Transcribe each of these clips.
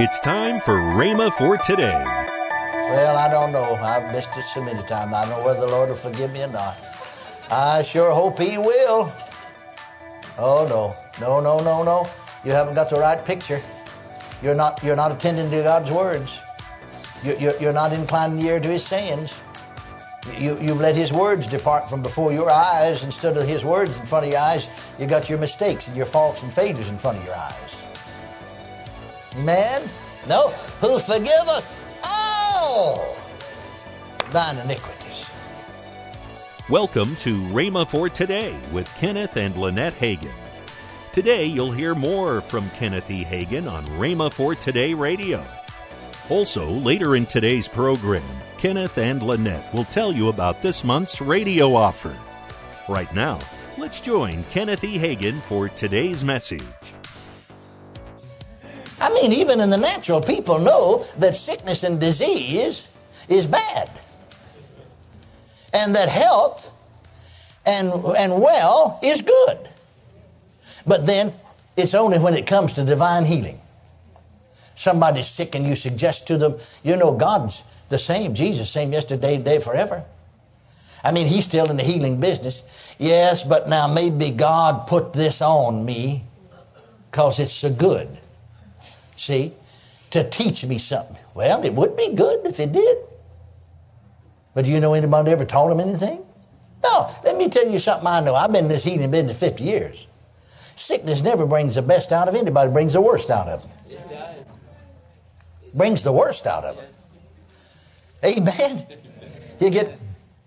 It's time for Rhema for today. Well, I don't know. I've missed it so many times. I don't know whether the Lord will forgive me or not. I sure hope He will. Oh no, no, no, no, no. You haven't got the right picture. You're not. You're not attending to God's words. You're, you're, you're not inclining the ear to His sayings. You, you've let His words depart from before your eyes instead of His words in front of your eyes. You got your mistakes and your faults and failures in front of your eyes. Man, no, who forgiveth all thine iniquities. Welcome to Rhema for Today with Kenneth and Lynette Hagin. Today you'll hear more from Kenneth E. Hagin on Rhema for Today Radio. Also, later in today's program, Kenneth and Lynette will tell you about this month's radio offer. Right now, let's join Kenneth E. Hagin for today's message. I mean, even in the natural, people know that sickness and disease is bad. And that health and, and well is good. But then it's only when it comes to divine healing. Somebody's sick and you suggest to them, you know, God's the same, Jesus, same yesterday, today, forever. I mean, he's still in the healing business. Yes, but now maybe God put this on me because it's so good see, to teach me something. Well, it would be good if it did. But do you know anybody ever taught him anything? No, let me tell you something I know. I've been in this healing business 50 years. Sickness never brings the best out of anybody, brings the worst out of them. It does. Brings the worst out of them. Amen. You get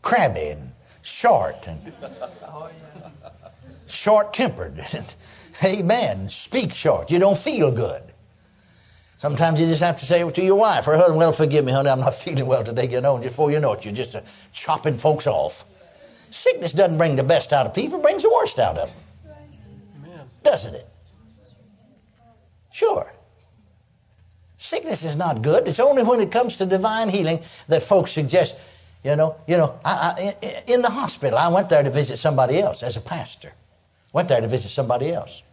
crabby and short and oh, short tempered. Amen. Speak short. You don't feel good. Sometimes you just have to say to your wife or husband, well, forgive me, honey, I'm not feeling well today, you know, and before you know it, you're just uh, chopping folks off. Sickness doesn't bring the best out of people, it brings the worst out of them. Amen. Doesn't it? Sure. Sickness is not good. It's only when it comes to divine healing that folks suggest, you know, you know, I, I, in the hospital, I went there to visit somebody else as a pastor. Went there to visit somebody else.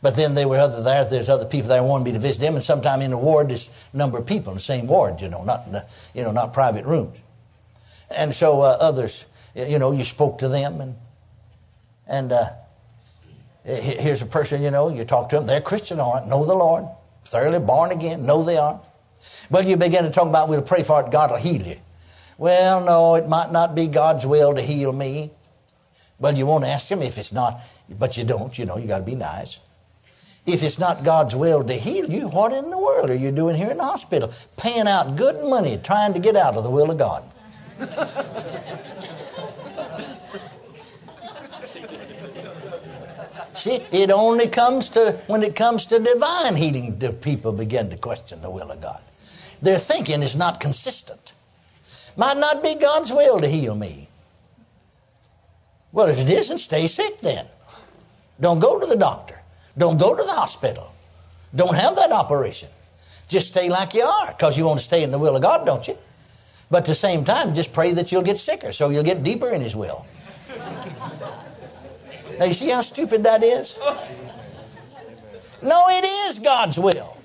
But then they were other there. There's other people there wanted me to visit them, and sometime in the ward there's a number of people in the same ward. You know, not you know not private rooms. And so uh, others, you know, you spoke to them, and and uh, here's a person, you know, you talk to them. They're Christian, all right, know the Lord, thoroughly born again, know they are. But you begin to talk about, we'll pray for it, God will heal you. Well, no, it might not be God's will to heal me. Well, you won't ask him if it's not, but you don't, you know, you got to be nice. If it's not God's will to heal you, what in the world are you doing here in the hospital? Paying out good money trying to get out of the will of God. See, it only comes to, when it comes to divine healing, do people begin to question the will of God. Their thinking is not consistent. Might not be God's will to heal me. Well, if it isn't, stay sick then. Don't go to the doctor. Don't go to the hospital. Don't have that operation. Just stay like you are because you want to stay in the will of God, don't you? But at the same time, just pray that you'll get sicker so you'll get deeper in His will. now, you see how stupid that is? No, it is God's will.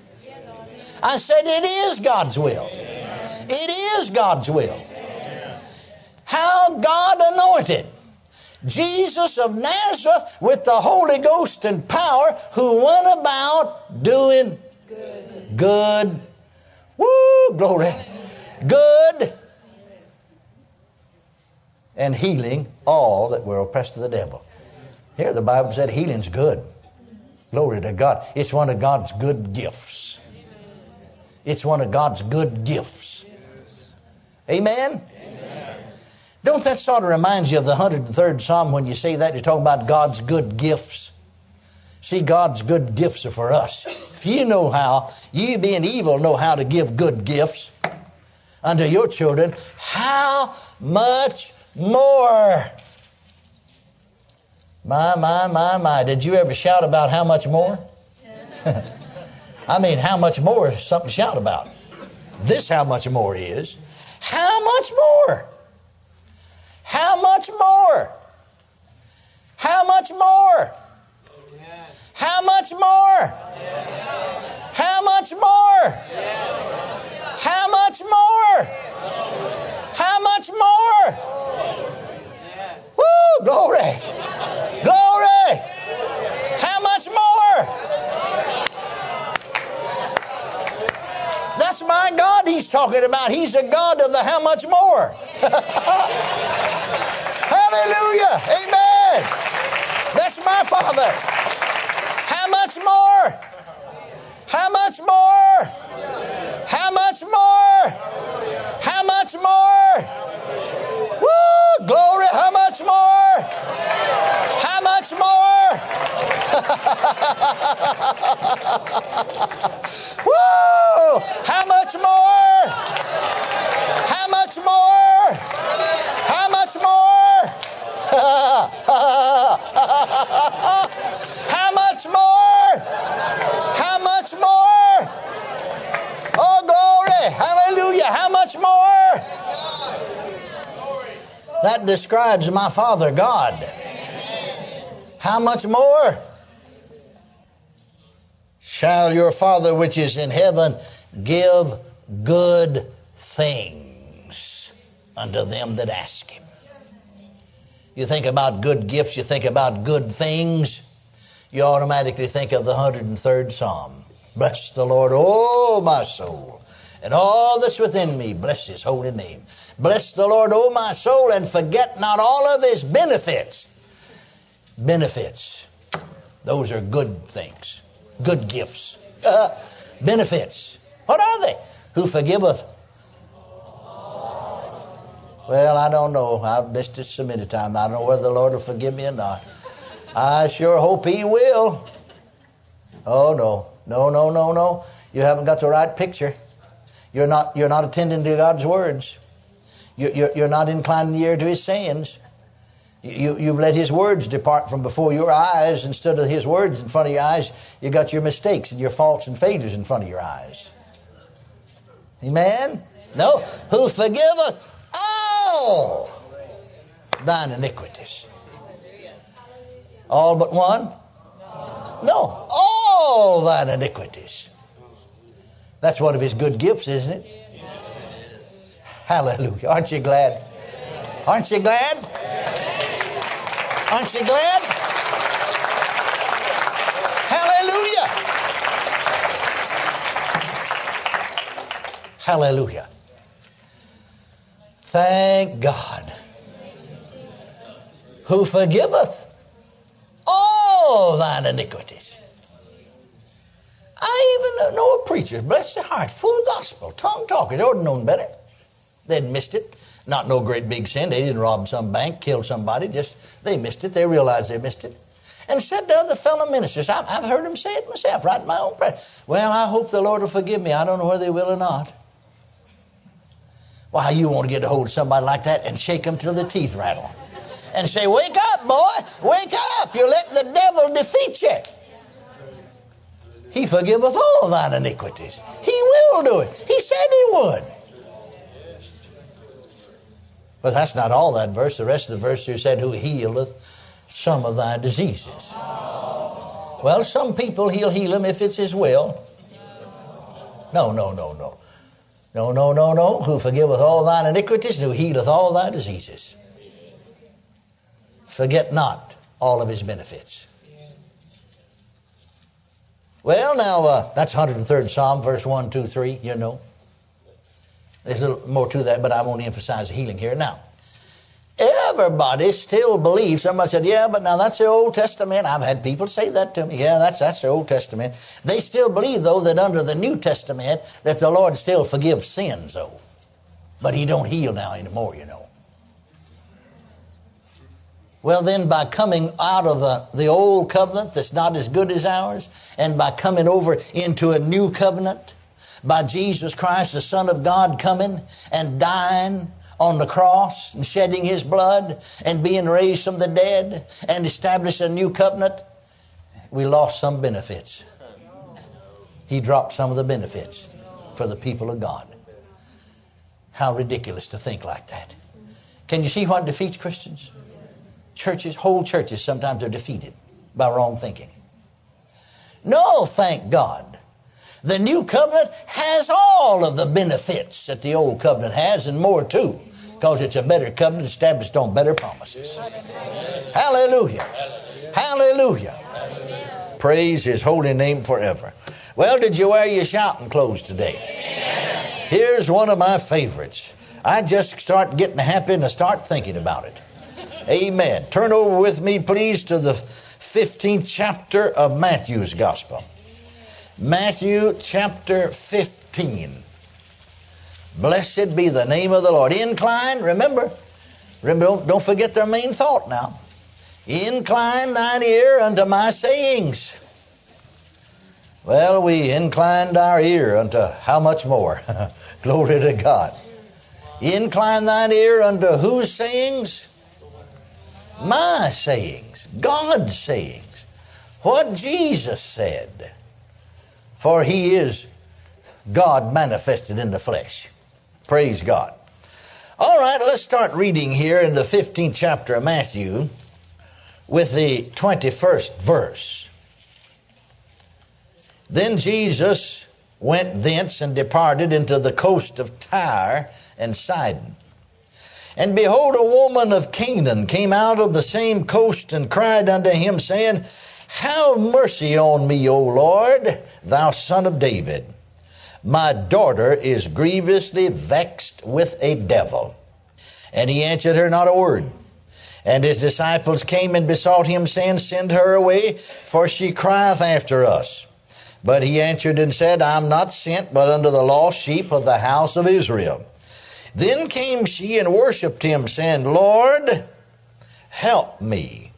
I said it is God's will. It is God's will. How God anointed Jesus of Nazareth with the Holy Ghost and power who went about doing good. good. Woo, glory. Good. And healing all that were oppressed of the devil. Here the Bible said healing's good. Glory to God. It's one of God's good gifts. It's one of God's good gifts. Amen? Don't that sort of remind you of the 103rd Psalm when you say that? You're talking about God's good gifts. See, God's good gifts are for us. If you know how, you being evil know how to give good gifts unto your children, how much more? My, my, my, my. Did you ever shout about how much more? I mean, how much more is something to shout about? This how much more is. How much more? How much more? How much more? Yes. How much more? Yes. How much more? Yes. How much more? How much more? Woo! Glory! Glory! How much more? That's my God he's talking about. He's a God of the how much more. Hallelujah. Amen. That's my Father. How much more? How much more? How much more? How much more? Woo! Glory, how much more? How much more? Woo! How much more? How much more? How much more? How much more? How much more? Oh, glory! Hallelujah! How much more? That describes my Father God. How much more? Shall your Father which is in heaven give good things unto them that ask him? You think about good gifts, you think about good things, you automatically think of the 103rd Psalm. Bless the Lord, oh my soul, and all that's within me, bless his holy name. Bless the Lord, oh my soul, and forget not all of his benefits. Benefits. Those are good things, good gifts. Uh, benefits. What are they? Who forgiveth well, I don't know. I've missed it so many times. I don't know whether the Lord will forgive me or not. I sure hope He will. Oh, no. No, no, no, no. You haven't got the right picture. You're not, you're not attending to God's words. You, you're, you're not inclining the ear to His sayings. You, you've let His words depart from before your eyes instead of His words in front of your eyes. You got your mistakes and your faults and failures in front of your eyes. Amen? No. Who forgiveth all thine iniquities. All but one? No, all thine iniquities. That's one of his good gifts, isn't it? Hallelujah. Aren't you glad? Aren't you glad? Aren't you glad? Hallelujah. Hallelujah. Thank God. Who forgiveth all thine iniquities. Uh, I even know a preacher, bless their heart, full of gospel, tongue talkers. They would have known better. They'd missed it. Not no great big sin. They didn't rob some bank, kill somebody. Just they missed it. They realized they missed it. And said to other fellow ministers, I've, I've heard them say it myself, right in my own prayer. Well, I hope the Lord will forgive me. I don't know whether He will or not. Why, you want to get a hold of somebody like that and shake them till the teeth rattle. And say, Wake up, boy, wake up. You let the devil defeat you. He forgiveth all thine iniquities. He will do it. He said he would. But that's not all that verse. The rest of the verse here said, Who healeth some of thy diseases. Well, some people he'll heal them if it's his will. No, no, no, no. No, no, no, no. Who forgiveth all thine iniquities, who healeth all thy diseases. Forget not all of his benefits. Well, now, uh, that's 103rd Psalm, verse 1, 2, 3, you know. There's a little more to that, but I won't emphasize the healing here. Now, everybody still believes. Somebody said, "Yeah, but now that's the Old Testament." I've had people say that to me. Yeah, that's that's the Old Testament. They still believe, though, that under the New Testament that the Lord still forgives sins, though, but He don't heal now anymore. You know. Well, then, by coming out of the, the old covenant that's not as good as ours, and by coming over into a new covenant, by Jesus Christ, the Son of God, coming and dying on the cross and shedding his blood and being raised from the dead and established a new covenant, we lost some benefits. He dropped some of the benefits for the people of God. How ridiculous to think like that. Can you see what defeats Christians? Churches, whole churches, sometimes are defeated by wrong thinking. No, thank God. The new covenant has all of the benefits that the old covenant has and more too, because it's a better covenant established on better promises. Hallelujah. Hallelujah. Praise his holy name forever. Well, did you wear your shouting clothes today? Here's one of my favorites. I just start getting happy and I start thinking about it. Amen. Turn over with me, please, to the 15th chapter of Matthew's Gospel. Matthew chapter 15. Blessed be the name of the Lord. Incline, remember, remember don't, don't forget their main thought now. Incline thine ear unto my sayings. Well, we inclined our ear unto how much more? Glory to God. Incline thine ear unto whose sayings? My sayings, God's sayings, what Jesus said. For he is God manifested in the flesh. Praise God. All right, let's start reading here in the 15th chapter of Matthew with the 21st verse. Then Jesus went thence and departed into the coast of Tyre and Sidon. And behold, a woman of Canaan came out of the same coast and cried unto him, saying, Have mercy on me, O Lord, thou son of David. My daughter is grievously vexed with a devil. And he answered her not a word. And his disciples came and besought him, saying, Send her away, for she crieth after us. But he answered and said, I am not sent but unto the lost sheep of the house of Israel. Then came she and worshipped him, saying, Lord, help me.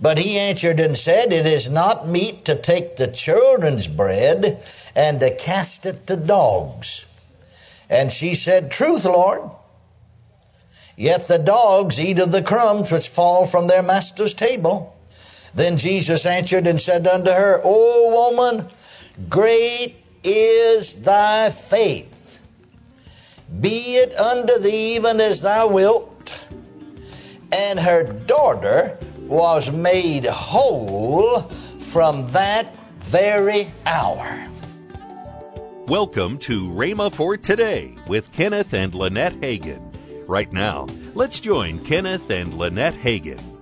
But he answered and said, It is not meet to take the children's bread and to cast it to dogs. And she said, Truth, Lord. Yet the dogs eat of the crumbs which fall from their master's table. Then Jesus answered and said unto her, O woman, Great is thy faith. Be it unto thee even as thou wilt. And her daughter was made whole from that very hour. Welcome to Rhema for Today with Kenneth and Lynette Hagin. Right now, let's join Kenneth and Lynette Hagin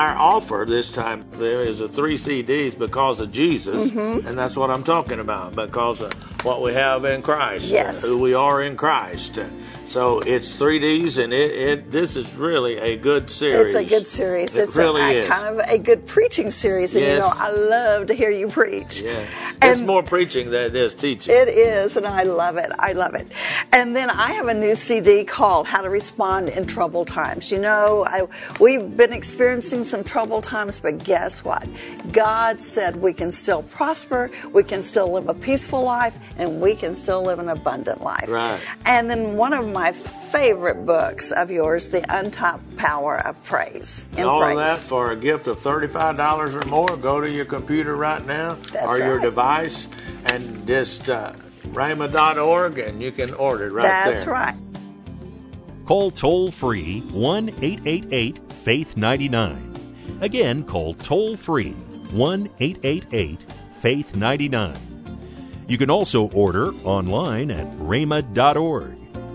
our offer this time there is a three CDs because of Jesus, mm-hmm. and that's what I'm talking about because of what we have in Christ, yes. who we are in Christ. So it's 3Ds, and it, it, this is really a good series. It's a good series. It it's really a, is. kind of a good preaching series, and yes. you know I love to hear you preach. Yeah, and it's more preaching than it is teaching. It is, and I love it. I love it. And then I have a new CD called "How to Respond in Troubled Times." You know, I, we've been experiencing some troubled times, but guess what? God said we can still prosper, we can still live a peaceful life, and we can still live an abundant life. Right. And then one of my favorite books of yours, The Untapped Power of Praise. And all praise. of that for a gift of $35 or more. Go to your computer right now That's or your right. device and just uh, rhema.org and you can order it right That's there. That's right. Call toll free 1 888 Faith 99. Again, call toll free 1 888 Faith 99. You can also order online at rhema.org.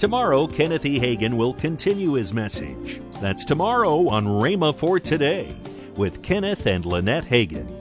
Tomorrow, Kenneth E. Hagin will continue his message. That's tomorrow on Rhema for Today with Kenneth and Lynette Hagin.